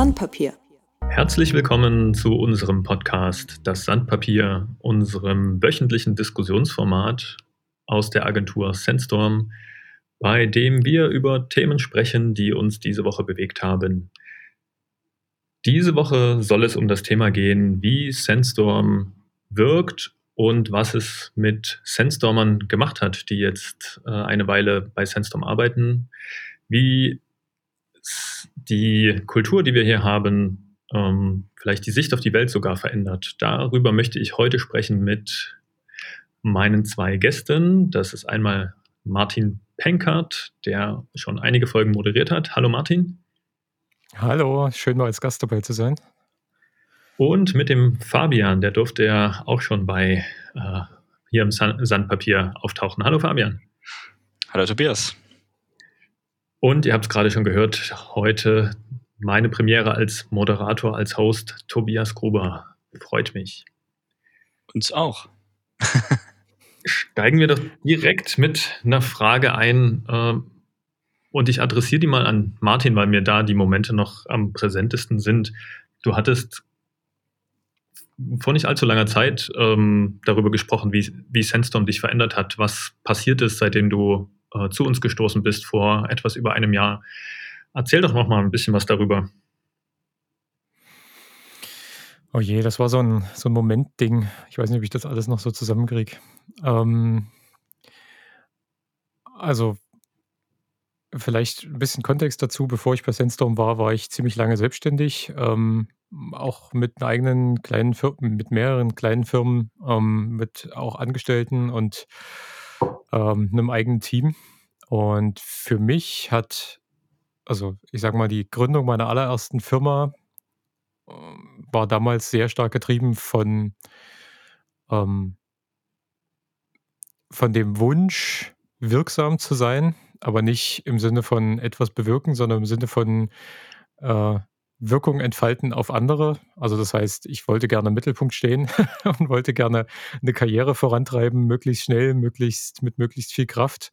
Sandpapier. Herzlich willkommen zu unserem Podcast Das Sandpapier, unserem wöchentlichen Diskussionsformat aus der Agentur Sandstorm, bei dem wir über Themen sprechen, die uns diese Woche bewegt haben. Diese Woche soll es um das Thema gehen, wie Sandstorm wirkt und was es mit Sandstormern gemacht hat, die jetzt äh, eine Weile bei Sandstorm arbeiten, wie die Kultur, die wir hier haben, ähm, vielleicht die Sicht auf die Welt sogar verändert. Darüber möchte ich heute sprechen mit meinen zwei Gästen. Das ist einmal Martin Penkert, der schon einige Folgen moderiert hat. Hallo Martin. Hallo, schön mal als Gast dabei zu sein. Und mit dem Fabian, der durfte ja auch schon bei äh, hier im Sandpapier auftauchen. Hallo Fabian. Hallo Tobias. Und ihr habt es gerade schon gehört, heute meine Premiere als Moderator, als Host Tobias Gruber. Freut mich. Uns auch. Steigen wir doch direkt mit einer Frage ein. Äh, und ich adressiere die mal an Martin, weil mir da die Momente noch am präsentesten sind. Du hattest vor nicht allzu langer Zeit ähm, darüber gesprochen, wie, wie Sandstorm dich verändert hat, was passiert ist, seitdem du äh, zu uns gestoßen bist vor etwas über einem Jahr. Erzähl doch noch mal ein bisschen was darüber. Oh je, das war so ein, so ein Moment-Ding. Ich weiß nicht, ob ich das alles noch so zusammenkriege. Ähm, also Vielleicht ein bisschen Kontext dazu. Bevor ich bei Sandstorm war, war ich ziemlich lange selbstständig, ähm, auch mit einer eigenen kleinen Firmen, mit mehreren kleinen Firmen, ähm, mit auch Angestellten und ähm, einem eigenen Team. Und für mich hat, also ich sage mal, die Gründung meiner allerersten Firma ähm, war damals sehr stark getrieben von, ähm, von dem Wunsch, wirksam zu sein aber nicht im Sinne von etwas bewirken, sondern im Sinne von äh, Wirkung entfalten auf andere. Also das heißt, ich wollte gerne im Mittelpunkt stehen und wollte gerne eine Karriere vorantreiben, möglichst schnell, möglichst mit möglichst viel Kraft.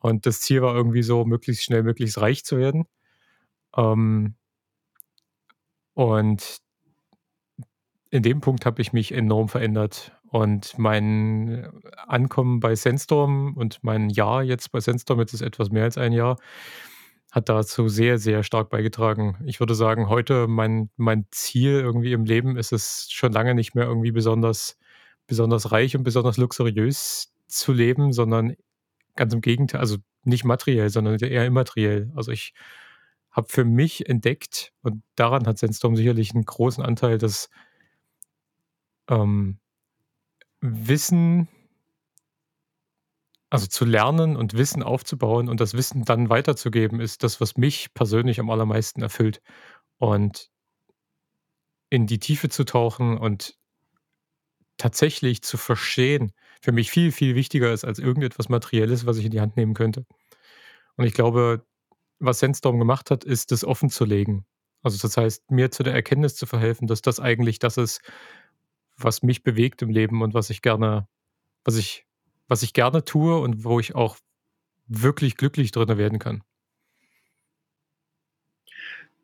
Und das Ziel war irgendwie so, möglichst schnell, möglichst reich zu werden. Ähm, und in dem Punkt habe ich mich enorm verändert. Und mein Ankommen bei Sandstorm und mein Jahr jetzt bei Sandstorm, jetzt ist etwas mehr als ein Jahr, hat dazu sehr, sehr stark beigetragen. Ich würde sagen, heute mein, mein Ziel irgendwie im Leben ist es schon lange nicht mehr irgendwie besonders, besonders reich und besonders luxuriös zu leben, sondern ganz im Gegenteil, also nicht materiell, sondern eher immateriell. Also ich habe für mich entdeckt, und daran hat Sandstorm sicherlich einen großen Anteil, dass ähm, Wissen, also zu lernen und Wissen aufzubauen und das Wissen dann weiterzugeben, ist das, was mich persönlich am allermeisten erfüllt. Und in die Tiefe zu tauchen und tatsächlich zu verstehen, für mich viel, viel wichtiger ist als irgendetwas Materielles, was ich in die Hand nehmen könnte. Und ich glaube, was Sandstorm gemacht hat, ist, das offen zu legen. Also das heißt, mir zu der Erkenntnis zu verhelfen, dass das eigentlich das ist, was mich bewegt im Leben und was ich gerne, was ich, was ich gerne tue und wo ich auch wirklich glücklich drin werden kann.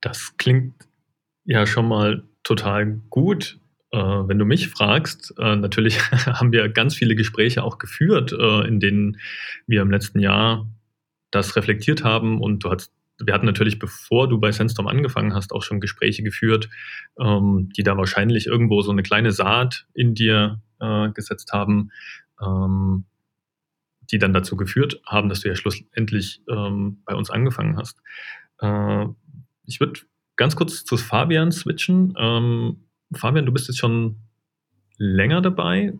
Das klingt ja schon mal total gut. Äh, wenn du mich fragst, äh, natürlich haben wir ganz viele Gespräche auch geführt, äh, in denen wir im letzten Jahr das reflektiert haben und du hast wir hatten natürlich, bevor du bei Sandstorm angefangen hast, auch schon Gespräche geführt, ähm, die da wahrscheinlich irgendwo so eine kleine Saat in dir äh, gesetzt haben, ähm, die dann dazu geführt haben, dass du ja schlussendlich ähm, bei uns angefangen hast. Äh, ich würde ganz kurz zu Fabian switchen. Ähm, Fabian, du bist jetzt schon länger dabei.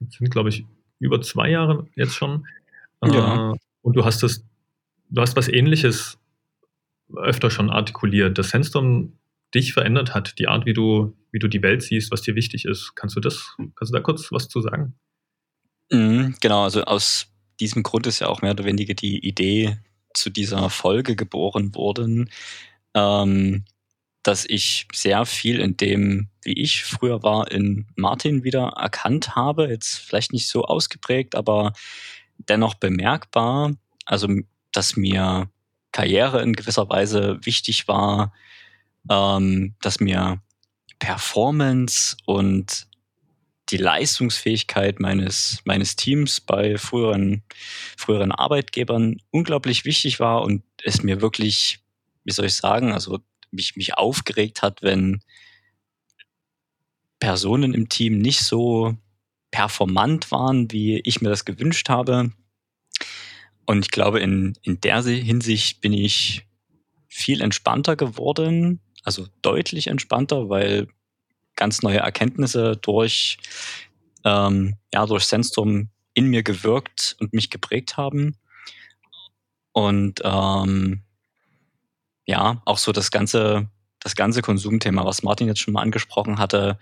Das sind, glaube ich, über zwei Jahre jetzt schon. Ja. Äh, und du hast das du hast was Ähnliches öfter schon artikuliert, dass Sandstorm dich verändert hat, die Art, wie du, wie du die Welt siehst, was dir wichtig ist. Kannst du das, kannst du da kurz was zu sagen? Mhm, genau, also aus diesem Grund ist ja auch mehr oder weniger die Idee zu dieser Folge geboren worden, ähm, dass ich sehr viel in dem, wie ich früher war, in Martin wieder erkannt habe. Jetzt vielleicht nicht so ausgeprägt, aber dennoch bemerkbar. Also dass mir Karriere in gewisser Weise wichtig war, ähm, dass mir Performance und die Leistungsfähigkeit meines, meines Teams bei früheren, früheren Arbeitgebern unglaublich wichtig war und es mir wirklich, wie soll ich sagen, also mich, mich aufgeregt hat, wenn Personen im Team nicht so performant waren, wie ich mir das gewünscht habe. Und ich glaube, in, in der Hinsicht bin ich viel entspannter geworden, also deutlich entspannter, weil ganz neue Erkenntnisse durch, ähm, ja, durch Sandstorm in mir gewirkt und mich geprägt haben. Und ähm, ja, auch so das ganze, das ganze Konsumthema, was Martin jetzt schon mal angesprochen hatte,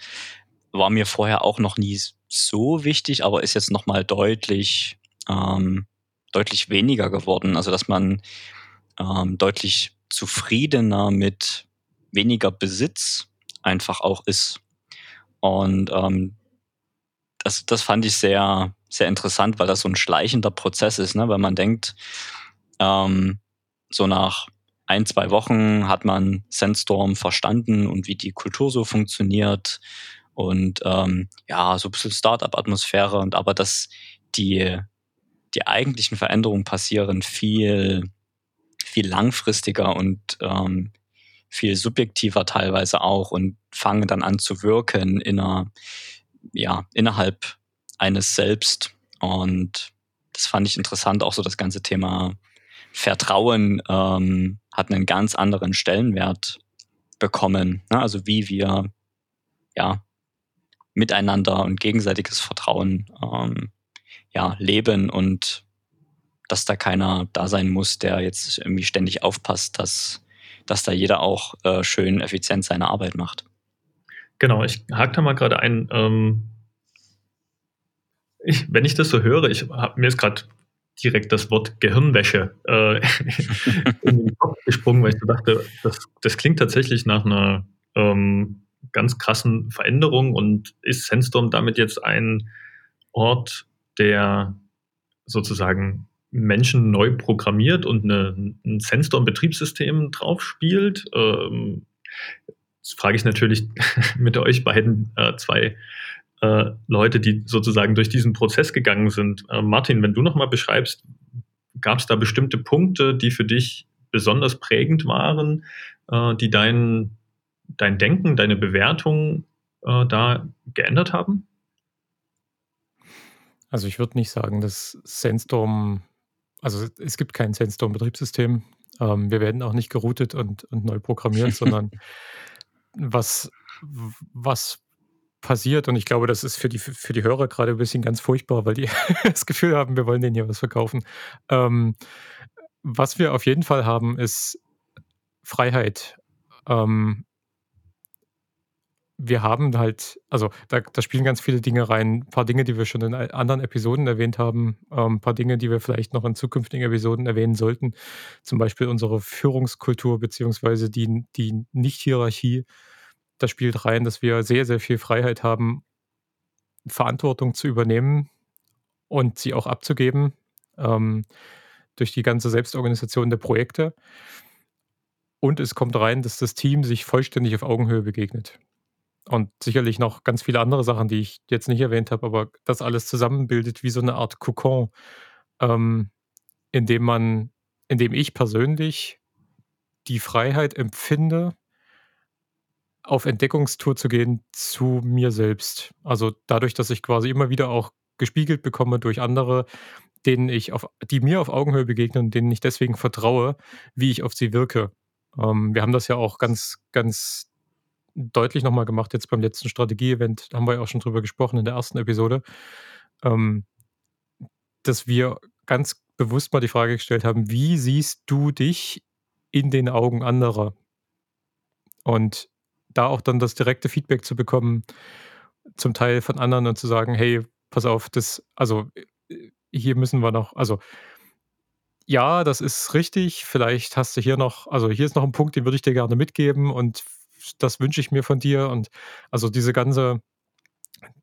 war mir vorher auch noch nie so wichtig, aber ist jetzt nochmal deutlich, ähm, deutlich weniger geworden. Also dass man ähm, deutlich zufriedener mit weniger Besitz einfach auch ist. Und ähm, das, das fand ich sehr, sehr interessant, weil das so ein schleichender Prozess ist, ne? weil man denkt, ähm, so nach ein, zwei Wochen hat man Sandstorm verstanden und wie die Kultur so funktioniert und ähm, ja, so ein bisschen Startup-Atmosphäre und aber dass die, die eigentlichen Veränderungen passieren viel, viel langfristiger und ähm, viel subjektiver teilweise auch und fangen dann an zu wirken in einer, ja, innerhalb eines Selbst. Und das fand ich interessant, auch so das ganze Thema Vertrauen ähm, hat einen ganz anderen Stellenwert bekommen. Ne? Also wie wir ja miteinander und gegenseitiges Vertrauen ähm, ja, leben und dass da keiner da sein muss, der jetzt irgendwie ständig aufpasst, dass dass da jeder auch äh, schön effizient seine Arbeit macht. Genau, ich hake da mal gerade ein. Ähm, ich, wenn ich das so höre, ich hab, mir ist gerade direkt das Wort Gehirnwäsche äh, in den Kopf gesprungen, weil ich so dachte, das, das klingt tatsächlich nach einer ähm, ganz krassen Veränderung und ist Sandstorm damit jetzt ein Ort, der sozusagen Menschen neu programmiert und eine, ein Sandstorm-Betriebssystem drauf spielt. Ähm, das frage ich natürlich mit euch beiden äh, zwei äh, Leute, die sozusagen durch diesen Prozess gegangen sind. Äh, Martin, wenn du nochmal beschreibst, gab es da bestimmte Punkte, die für dich besonders prägend waren, äh, die dein, dein Denken, deine Bewertung äh, da geändert haben? Also ich würde nicht sagen, dass Sandstorm also es gibt kein Sandstorm-Betriebssystem. Ähm, wir werden auch nicht geroutet und, und neu programmiert, sondern was, was passiert, und ich glaube, das ist für die, für die Hörer gerade ein bisschen ganz furchtbar, weil die das Gefühl haben, wir wollen denen hier was verkaufen. Ähm, was wir auf jeden Fall haben, ist Freiheit. Ähm, wir haben halt, also da, da, spielen ganz viele Dinge rein. Ein paar Dinge, die wir schon in anderen Episoden erwähnt haben, ähm, ein paar Dinge, die wir vielleicht noch in zukünftigen Episoden erwähnen sollten. Zum Beispiel unsere Führungskultur beziehungsweise die, die Nicht-Hierarchie. Da spielt rein, dass wir sehr, sehr viel Freiheit haben, Verantwortung zu übernehmen und sie auch abzugeben ähm, durch die ganze Selbstorganisation der Projekte. Und es kommt rein, dass das Team sich vollständig auf Augenhöhe begegnet. Und sicherlich noch ganz viele andere Sachen, die ich jetzt nicht erwähnt habe, aber das alles zusammenbildet wie so eine Art Kokon, ähm, in dem man, in dem ich persönlich die Freiheit empfinde, auf Entdeckungstour zu gehen zu mir selbst. Also dadurch, dass ich quasi immer wieder auch gespiegelt bekomme durch andere, denen ich auf, die mir auf Augenhöhe begegnen und denen ich deswegen vertraue, wie ich auf sie wirke. Ähm, wir haben das ja auch ganz, ganz deutlich nochmal gemacht, jetzt beim letzten Strategie-Event, haben wir ja auch schon drüber gesprochen in der ersten Episode, ähm, dass wir ganz bewusst mal die Frage gestellt haben, wie siehst du dich in den Augen anderer? Und da auch dann das direkte Feedback zu bekommen, zum Teil von anderen und zu sagen, hey, pass auf, das, also äh, hier müssen wir noch, also ja, das ist richtig, vielleicht hast du hier noch, also hier ist noch ein Punkt, den würde ich dir gerne mitgeben und das wünsche ich mir von dir. Und also diese ganze,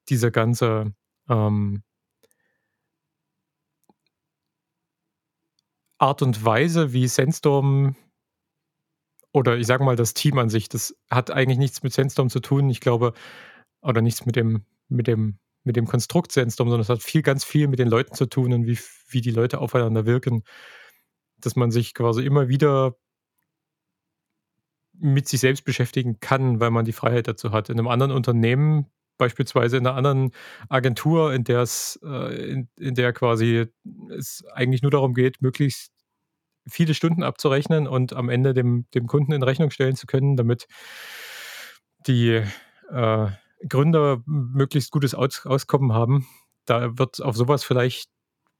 diese ganze ähm, Art und Weise, wie Sandstorm oder ich sage mal, das Team an sich, das hat eigentlich nichts mit Sandstorm zu tun. Ich glaube, oder nichts mit dem, mit dem, mit dem Konstrukt Sandstorm, sondern es hat viel, ganz viel mit den Leuten zu tun und wie, wie die Leute aufeinander wirken. Dass man sich quasi immer wieder mit sich selbst beschäftigen kann, weil man die Freiheit dazu hat. In einem anderen Unternehmen, beispielsweise in einer anderen Agentur, in der es, äh, in, in der quasi es eigentlich nur darum geht, möglichst viele Stunden abzurechnen und am Ende dem, dem Kunden in Rechnung stellen zu können, damit die äh, Gründer möglichst gutes Aus Auskommen haben. Da wird auf sowas vielleicht,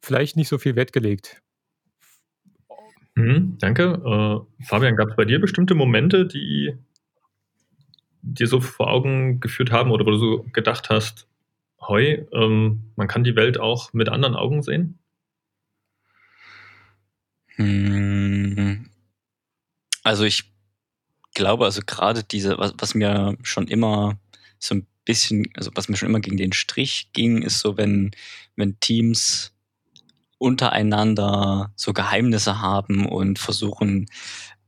vielleicht nicht so viel Wert gelegt. Mhm, danke. Äh, Fabian, gab es bei dir bestimmte Momente, die dir so vor Augen geführt haben oder wo du so gedacht hast, hoi, ähm, man kann die Welt auch mit anderen Augen sehen? Hm. Also ich glaube, also gerade diese, was, was mir schon immer so ein bisschen, also was mir schon immer gegen den Strich ging, ist so, wenn, wenn Teams untereinander so Geheimnisse haben und versuchen,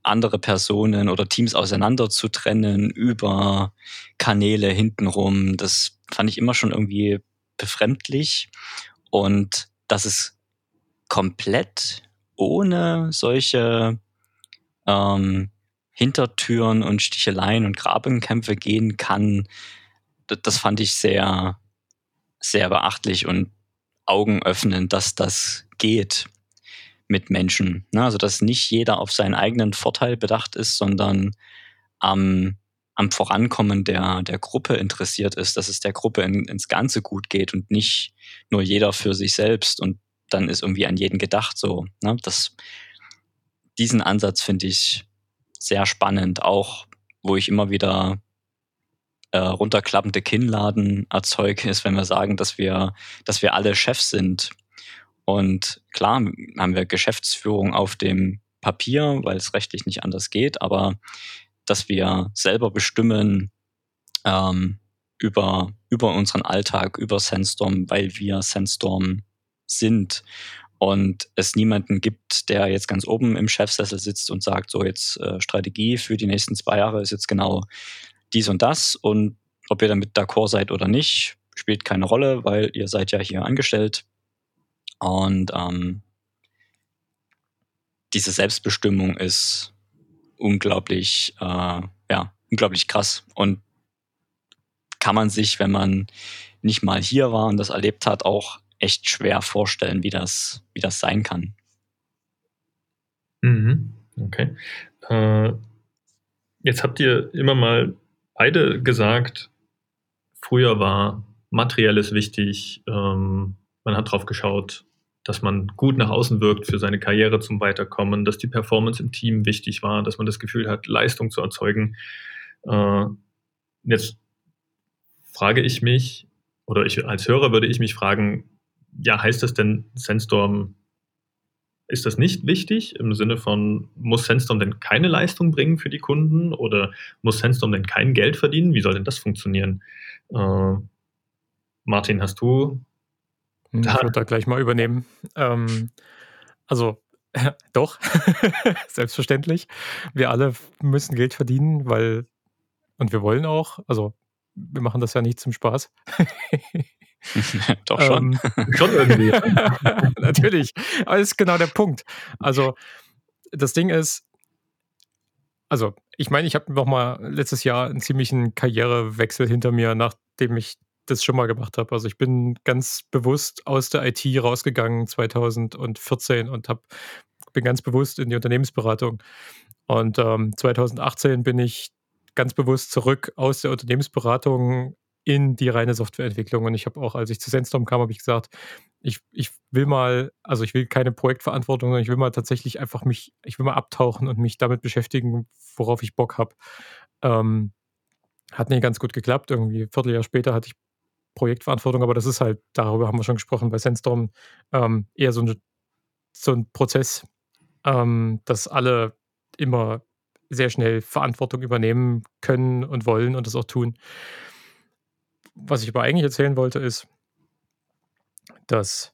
andere Personen oder Teams auseinander zu trennen über Kanäle hintenrum. Das fand ich immer schon irgendwie befremdlich. Und dass es komplett ohne solche ähm, Hintertüren und Sticheleien und Grabenkämpfe gehen kann, das, fand ich sehr, sehr beachtlich und Augen öffnen, dass das geht mit Menschen. Ne? Also dass nicht jeder auf seinen eigenen Vorteil bedacht ist, sondern am, am Vorankommen der, der Gruppe interessiert ist, dass es der Gruppe in, ins Ganze gut geht und nicht nur jeder für sich selbst und dann ist irgendwie an jeden gedacht so. Ne? Das, diesen Ansatz finde ich sehr spannend, auch wo ich immer wieder äh, runterklappende Kinnladen erzeuge, ist, wenn wir sagen, dass wir, dass wir alle Chefs sind. Und klar haben wir Geschäftsführung auf dem Papier, weil es rechtlich nicht anders geht, aber dass wir selber bestimmen ähm, über, über unseren Alltag, über Sandstorm, weil wir Sandstorm sind. Und es niemanden gibt, der jetzt ganz oben im Chefsessel sitzt und sagt, so jetzt äh, Strategie für die nächsten zwei Jahre ist jetzt genau dies und das und ob ihr damit d'accord seid oder nicht, spielt keine Rolle, weil ihr seid ja hier angestellt und ähm, diese Selbstbestimmung ist unglaublich, äh, ja, unglaublich krass. Und kann man sich, wenn man nicht mal hier war und das erlebt hat, auch echt schwer vorstellen, wie das, wie das sein kann. Mhm. Okay. Äh, jetzt habt ihr immer mal beide gesagt, früher war Materielles wichtig, ähm, man hat drauf geschaut, dass man gut nach außen wirkt für seine Karriere zum Weiterkommen, dass die Performance im Team wichtig war, dass man das Gefühl hat, Leistung zu erzeugen. Äh, jetzt frage ich mich, oder ich als Hörer würde ich mich fragen, ja, heißt das denn, Sandstorm, ist das nicht wichtig im Sinne von, muss Sandstorm denn keine Leistung bringen für die Kunden oder muss Sandstorm denn kein Geld verdienen? Wie soll denn das funktionieren? Äh, Martin, hast du hm, ich würde da gleich mal übernehmen. Ähm, also, äh, doch, selbstverständlich. Wir alle müssen Geld verdienen, weil, und wir wollen auch, also, wir machen das ja nicht zum Spaß. doch schon. Ähm, schon irgendwie. natürlich. Aber das ist genau der Punkt. Also, das Ding ist, also, ich meine, ich habe noch mal letztes Jahr einen ziemlichen Karrierewechsel hinter mir, nachdem ich das schon mal gemacht habe. Also ich bin ganz bewusst aus der IT rausgegangen 2014 und hab, bin ganz bewusst in die Unternehmensberatung. Und ähm, 2018 bin ich ganz bewusst zurück aus der Unternehmensberatung in die reine Softwareentwicklung. Und ich habe auch, als ich zu Sandstorm kam, habe ich gesagt, ich, ich will mal, also ich will keine Projektverantwortung, sondern ich will mal tatsächlich einfach mich, ich will mal abtauchen und mich damit beschäftigen, worauf ich Bock habe. Ähm, hat nicht ganz gut geklappt. Irgendwie ein Vierteljahr später hatte ich Projektverantwortung, aber das ist halt, darüber haben wir schon gesprochen, bei Sandstorm ähm, eher so, eine, so ein Prozess, ähm, dass alle immer sehr schnell Verantwortung übernehmen können und wollen und das auch tun. Was ich aber eigentlich erzählen wollte, ist, dass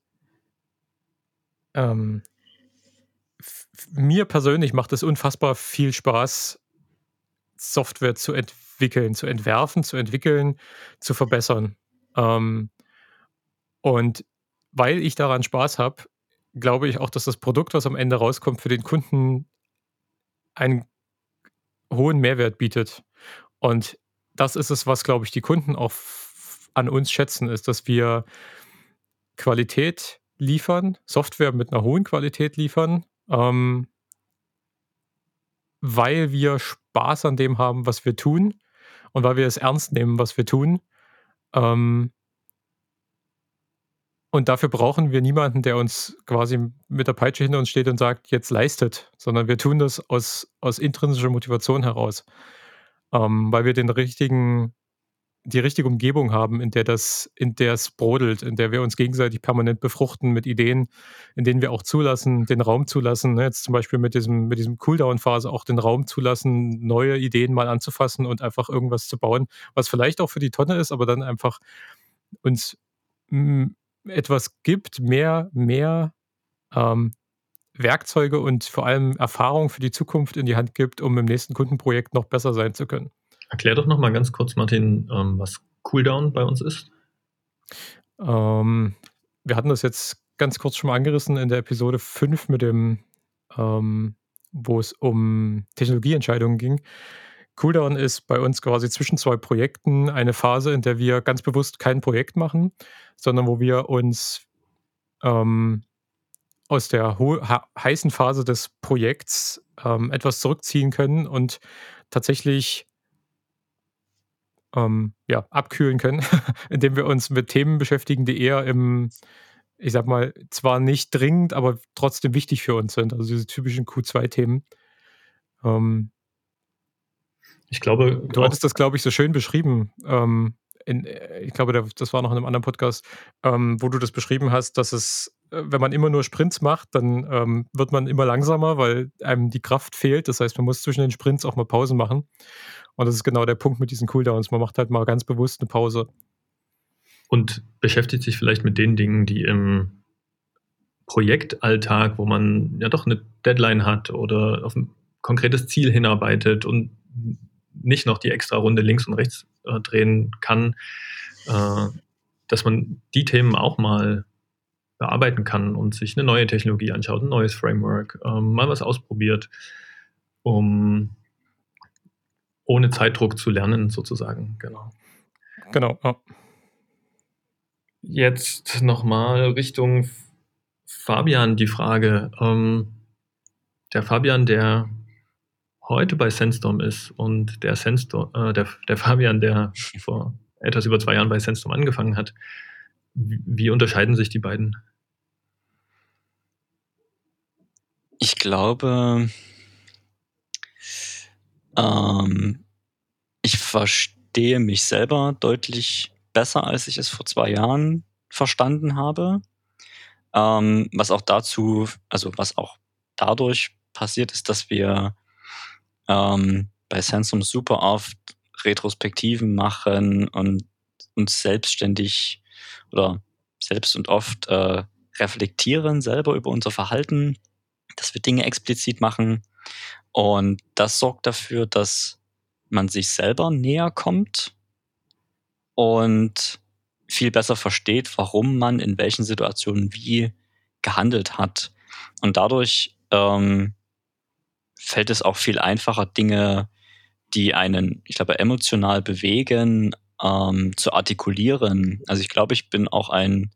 ähm, mir persönlich macht es unfassbar viel Spaß, Software zu entwickeln, zu entwerfen, zu entwickeln, zu verbessern. Ähm, und weil ich daran Spaß habe, glaube ich auch, dass das Produkt, was am Ende rauskommt, für den Kunden einen hohen Mehrwert bietet. Und das ist es, was, glaube ich, die Kunden auch an uns schätzen, ist, dass wir Qualität liefern, Software mit einer hohen Qualität liefern, ähm, weil wir Spaß an dem haben, was wir tun und weil wir es ernst nehmen, was wir tun. Ähm, und dafür brauchen wir niemanden, der uns quasi mit der Peitsche hinter uns steht und sagt, jetzt leistet, sondern wir tun das aus, aus intrinsischer Motivation heraus, ähm, weil wir den richtigen die richtige Umgebung haben, in der das, in der es brodelt, in der wir uns gegenseitig permanent befruchten mit Ideen, in denen wir auch zulassen, den Raum zulassen, ne? jetzt zum Beispiel mit diesem, mit diesem Cooldown-Phase auch den Raum zulassen, neue Ideen mal anzufassen und einfach irgendwas zu bauen, was vielleicht auch für die Tonne ist, aber dann einfach uns mm, etwas gibt, mehr, mehr ähm, Werkzeuge und vor allem Erfahrung für die Zukunft in die Hand gibt, um im nächsten Kundenprojekt noch besser sein zu können. Erklär doch noch mal ganz kurz, Martin, ähm, was Cooldown bei uns ist. Ähm, wir hatten das jetzt ganz kurz schon mal angerissen in der Episode 5 mit dem, ähm, wo es um Technologieentscheidungen ging. Cooldown ist bei uns quasi zwischen zwei Projekten eine Phase, in der wir ganz bewusst kein Projekt machen, sondern wo wir uns ähm, aus der heißen Phase des Projekts ähm, etwas zurückziehen können und tatsächlich ähm, ja, abkühlen können, indem wir uns mit Themen beschäftigen, die eher im, ich sag mal, zwar nicht dringend, aber trotzdem wichtig für uns sind. Also diese typischen Q2-Themen. Ähm, ich glaube. Du hattest das, glaube ich, so schön beschrieben. Ähm, in, äh, ich glaube, das war noch in einem anderen Podcast, ähm, wo du das beschrieben hast, dass es, wenn man immer nur Sprints macht, dann ähm, wird man immer langsamer, weil einem die Kraft fehlt. Das heißt, man muss zwischen den Sprints auch mal Pausen machen. Und das ist genau der Punkt mit diesen Cooldowns. Man macht halt mal ganz bewusst eine Pause. Und beschäftigt sich vielleicht mit den Dingen, die im Projektalltag, wo man ja doch eine Deadline hat oder auf ein konkretes Ziel hinarbeitet und nicht noch die extra Runde links und rechts äh, drehen kann, äh, dass man die Themen auch mal bearbeiten kann und sich eine neue Technologie anschaut, ein neues Framework, äh, mal was ausprobiert, um ohne Zeitdruck zu lernen, sozusagen. Genau. Genau. Ja. Jetzt nochmal Richtung Fabian die Frage. Ähm, der Fabian, der heute bei Sandstorm ist und der, Sandstorm, äh, der, der Fabian, der vor etwas über zwei Jahren bei Sandstorm angefangen hat, wie, unterscheiden sich die beiden? Ich glaube, ähm, ich verstehe mich selber deutlich besser, als ich es vor zwei Jahren verstanden habe. Ähm, was auch dazu, also was auch dadurch passiert ist, dass wir ähm, bei Sensum super oft Retrospektiven machen und uns selbstständig oder selbst und oft äh, reflektieren selber über unser Verhalten, dass wir Dinge explizit machen und das sorgt dafür, dass man sich selber näher kommt und viel besser versteht, warum man in welchen Situationen wie gehandelt hat. Und dadurch ähm, fällt es auch viel einfacher, Dinge, die einen, ich glaube, emotional bewegen, ähm, zu artikulieren. Also ich glaube, ich bin auch ein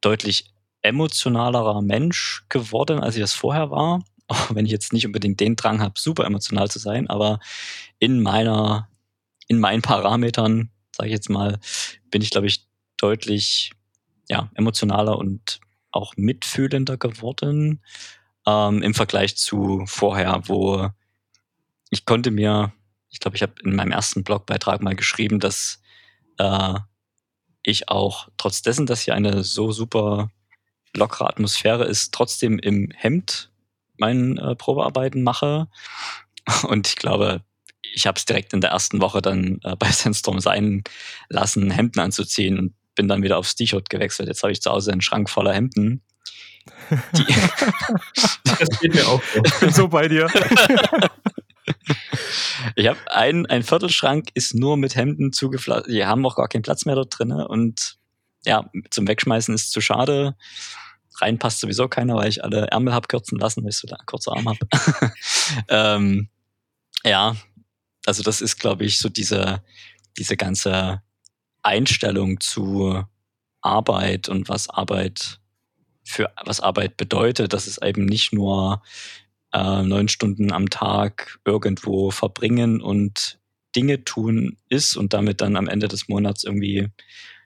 deutlich emotionalerer Mensch geworden, als ich das vorher war auch wenn ich jetzt nicht unbedingt den Drang habe, super emotional zu sein, aber in meiner, in meinen Parametern, sage ich jetzt mal, bin ich, glaube ich, deutlich ja, emotionaler und auch mitfühlender geworden ähm, im Vergleich zu vorher, wo ich konnte mir, ich glaube, ich habe in meinem ersten Blogbeitrag mal geschrieben, dass äh, ich auch trotz dessen, dass hier eine so super lockere Atmosphäre ist, trotzdem im Hemd meinen äh, Probearbeiten mache. Und ich glaube, ich habe es direkt in der ersten Woche dann äh, bei Sandstorm sein lassen, Hemden anzuziehen und bin dann wieder aufs T-Shirt gewechselt. Jetzt habe ich zu Hause einen Schrank voller Hemden. das geht mir auch so. Ich bin so bei dir. ich habe ein, ein Viertelschrank ist nur mit Hemden zugeflasst. Die haben auch gar keinen Platz mehr dort drin. Und ja, zum Wegschmeißen ist zu schade. Rein passt sowieso keiner, weil ich alle Ärmel hab kürzen lassen, weil ich so da kurze Arm hab. ähm, ja, also das ist, glaube ich, so diese, diese ganze Einstellung zu Arbeit und was Arbeit für was Arbeit bedeutet, dass es eben nicht nur äh, neun Stunden am Tag irgendwo verbringen und Dinge tun ist und damit dann am Ende des Monats irgendwie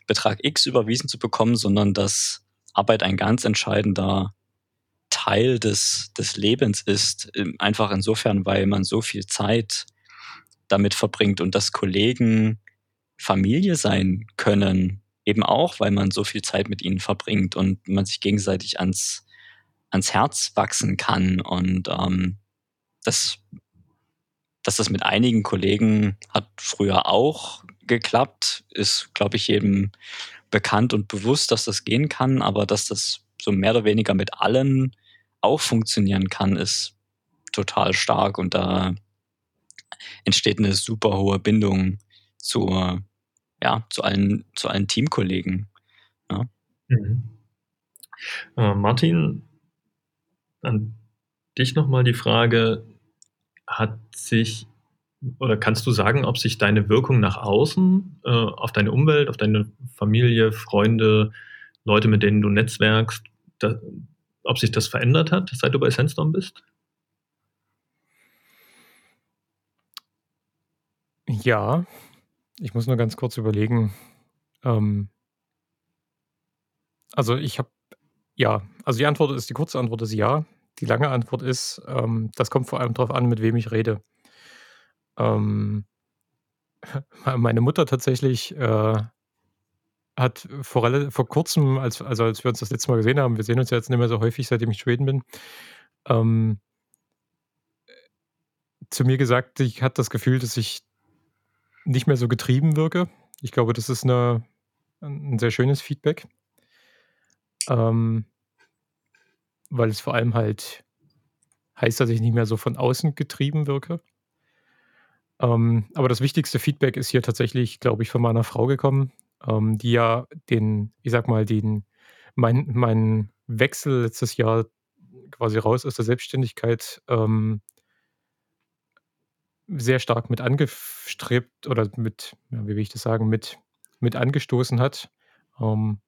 Betrag X überwiesen zu bekommen, sondern dass Arbeit ein ganz entscheidender Teil des, des Lebens ist. Einfach insofern, weil man so viel Zeit damit verbringt und dass Kollegen Familie sein können, eben auch, weil man so viel Zeit mit ihnen verbringt und man sich gegenseitig ans, ans Herz wachsen kann. Und ähm, das, dass das mit einigen Kollegen hat früher auch geklappt, ist, glaube ich, jedem bekannt und bewusst, dass das gehen kann, aber dass das so mehr oder weniger mit allen auch funktionieren kann, ist total stark und da entsteht eine super hohe Bindung zur, ja, zu allen, zu allen Teamkollegen. Ja. Mhm. Äh, Martin, an dich nochmal die Frage, hat sich oder kannst du sagen, ob sich deine Wirkung nach außen, äh, auf deine Umwelt, auf deine Familie, Freunde, Leute, mit denen du netzwerkst, da, ob sich das verändert hat, seit du bei Sandstorm bist? Ja, ich muss nur ganz kurz überlegen. Ähm, also ich habe, ja, also die Antwort ist, die kurze Antwort ist ja. Die lange Antwort ist, ähm, das kommt vor allem darauf an, mit wem ich rede. Ähm, meine Mutter tatsächlich äh, hat vor, vor kurzem, als, also als wir uns das letzte Mal gesehen haben, wir sehen uns ja jetzt nicht mehr so häufig, seitdem ich in Schweden bin, ähm, zu mir gesagt, ich hatte das Gefühl, dass ich nicht mehr so getrieben wirke. Ich glaube, das ist eine, ein sehr schönes Feedback. Ähm, weil es vor allem halt heißt, dass ich nicht mehr so von außen getrieben wirke. Ähm, aber das wichtigste Feedback ist hier tatsächlich, glaube ich, von meiner Frau gekommen, ähm, die ja den, ich sag mal, den, mein, mein Wechsel letztes Jahr quasi raus aus der Selbstständigkeit ähm, sehr stark mit angestrebt oder mit, ja, wie will ich das sagen, mit, mit angestoßen hat. Ähm,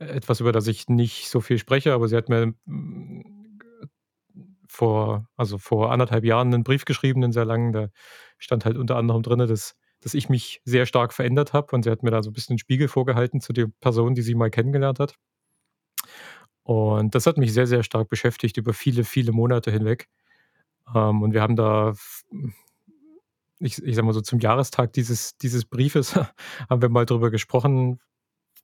etwas, über das ich nicht so viel spreche, aber sie hat mir mm, vor, also vor anderthalb Jahren einen Brief geschrieben, einen sehr langen, da stand halt unter anderem drin, dass, dass ich mich sehr stark verändert habe und sie hat mir da so ein bisschen einen Spiegel vorgehalten zu der Person, die sie mal kennengelernt hat. Und das hat mich sehr, sehr stark beschäftigt über viele, viele Monate hinweg. Ähm, und wir haben da, ich, ich sag mal so, zum Jahrestag dieses, dieses Briefes haben wir mal drüber gesprochen,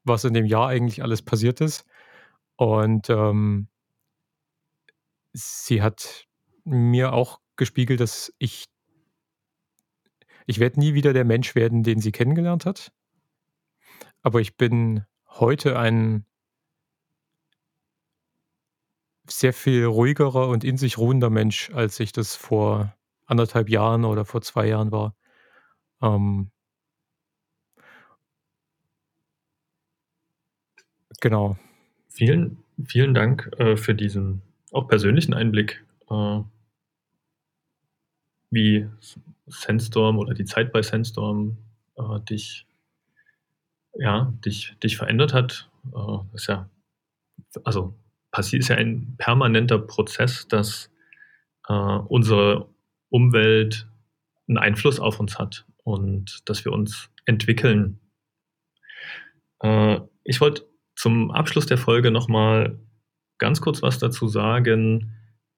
was in dem Jahr eigentlich alles passiert ist. Und ähm, sie hat mir auch gespiegelt, dass ich, ich werde nie wieder der Mensch werden, den sie kennengelernt hat. Aber ich bin heute ein sehr viel ruhigerer und in sich ruhender Mensch, als ich das vor anderthalb Jahren oder vor zwei Jahren war. Ähm, genau. Vielen, vielen Dank äh, für diesen auch persönlichen Einblick, äh, wie Sandstorm oder die Zeit bei Sandstorm äh, dich, ja, dich, dich verändert hat. Äh, ist ja, also passiert ist ja ein permanenter Prozess, dass äh, unsere Umwelt einen Einfluss auf uns hat und dass wir uns entwickeln. Äh, ich wollte zum Abschluss der Folge nochmal ganz kurz was dazu sagen,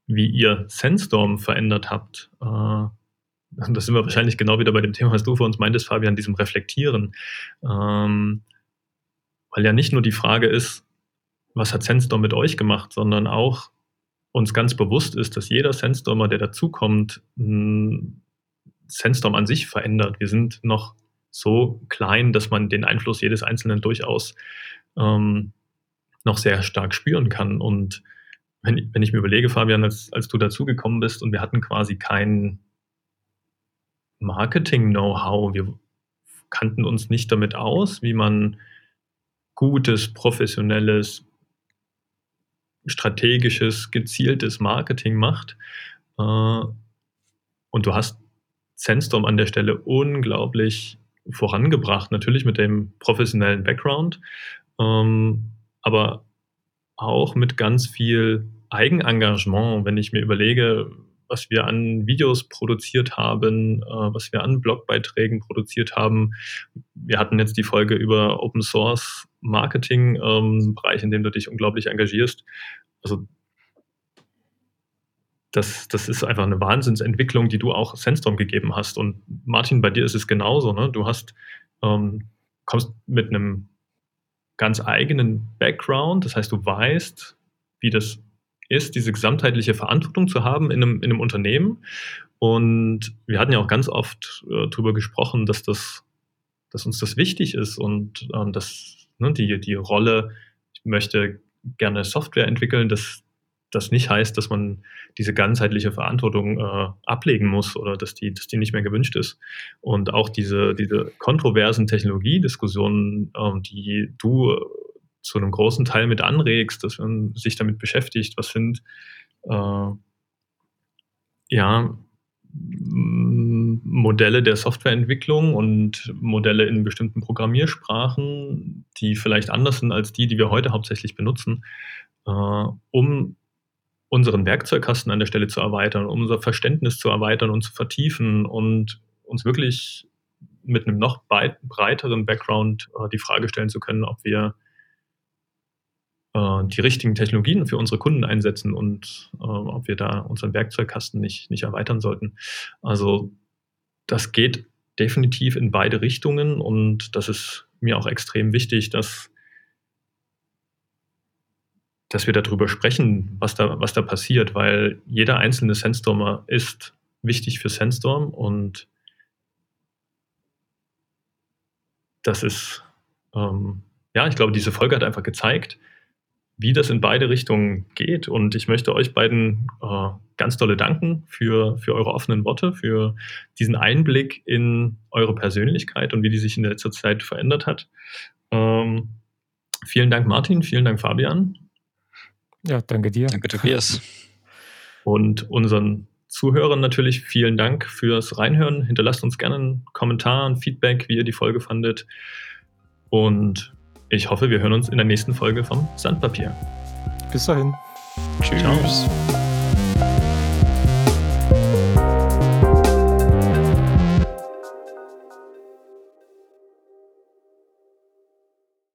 wie ihr Sandstorm verändert habt. Äh, das sind wir wahrscheinlich genau wieder bei dem Thema, was du für uns meintest, Fabian, diesem Reflektieren. Ähm, weil ja nicht nur die Frage ist, was hat Sandstorm mit euch gemacht, sondern auch uns ganz bewusst ist, dass jeder Sandstormer, der dazukommt, Sandstorm an sich verändert. Wir sind noch so klein, dass man den Einfluss jedes Einzelnen durchaus ähm, noch sehr stark spüren kann. Und wenn, wenn ich mir überlege, Fabian, als, als du dazugekommen bist und wir hatten quasi keinen Marketing-Know-how. Wir kannten uns nicht damit aus, wie man gutes, professionelles, strategisches, gezieltes Marketing macht. Äh, und du hast Sandstorm an der Stelle unglaublich vorangebracht, natürlich mit dem professionellen Background, ähm, aber auch mit ganz viel Eigenengagement, wenn ich mir überlege, was wir an Videos produziert haben, äh, was wir an Blogbeiträgen produziert haben. Wir hatten jetzt die Folge über Open Source Marketing, ähm, Bereich, in dem du dich unglaublich engagierst. Also das, das ist einfach eine Wahnsinnsentwicklung, die du auch Sandstorm gegeben hast. Und Martin, bei dir ist es genauso. Ne? Du hast, ähm, kommst mit einem ganz eigenen Background. Das heißt, du weißt, wie das ist, diese gesamtheitliche Verantwortung zu haben in einem, in einem Unternehmen. Und wir hatten ja auch ganz oft äh, darüber gesprochen, dass das, dass uns das wichtig ist und ähm, dass ne, die, die Rolle, ich möchte gerne Software entwickeln, dass das nicht heißt, dass man diese ganzheitliche Verantwortung äh, ablegen muss oder dass die, dass die nicht mehr gewünscht ist. Und auch diese, diese kontroversen Technologiediskussionen, ähm, die du zu einem großen Teil mit anregst, dass man sich damit beschäftigt, was sind äh, ja Modelle der Softwareentwicklung und Modelle in bestimmten Programmiersprachen, die vielleicht anders sind als die, die wir heute hauptsächlich benutzen, äh, um unseren Werkzeugkasten an der Stelle zu erweitern, um unser Verständnis zu erweitern und zu vertiefen und uns wirklich mit einem noch breiteren Background äh, die Frage stellen zu können, ob wir äh, die richtigen Technologien für unsere Kunden einsetzen und äh, ob wir da unseren Werkzeugkasten nicht, nicht erweitern sollten. Also das geht definitiv in beide Richtungen und das ist mir auch extrem wichtig, dass, dass wir darüber sprechen, was da, was da passiert, weil jeder einzelne Sandstormer ist wichtig für Sandstorm und das ist, ähm, ja, ich glaube, diese Folge hat einfach gezeigt, wie das in beide Richtungen geht. Und ich möchte euch beiden äh, ganz dolle danken für, für eure offenen Worte, für diesen Einblick in eure Persönlichkeit und wie die sich in letzter Zeit verändert hat. Ähm, vielen Dank, Martin. Vielen Dank, Fabian. Ja, danke dir. Danke, Tobias. Und unseren Zuhörern natürlich vielen Dank fürs Reinhören. Hinterlasst uns gerne einen Kommentar, ein Feedback, wie ihr die Folge fandet. Und ich hoffe, wir hören uns in der nächsten Folge vom Sandpapier. Bis dahin. Tschüss. Ciao.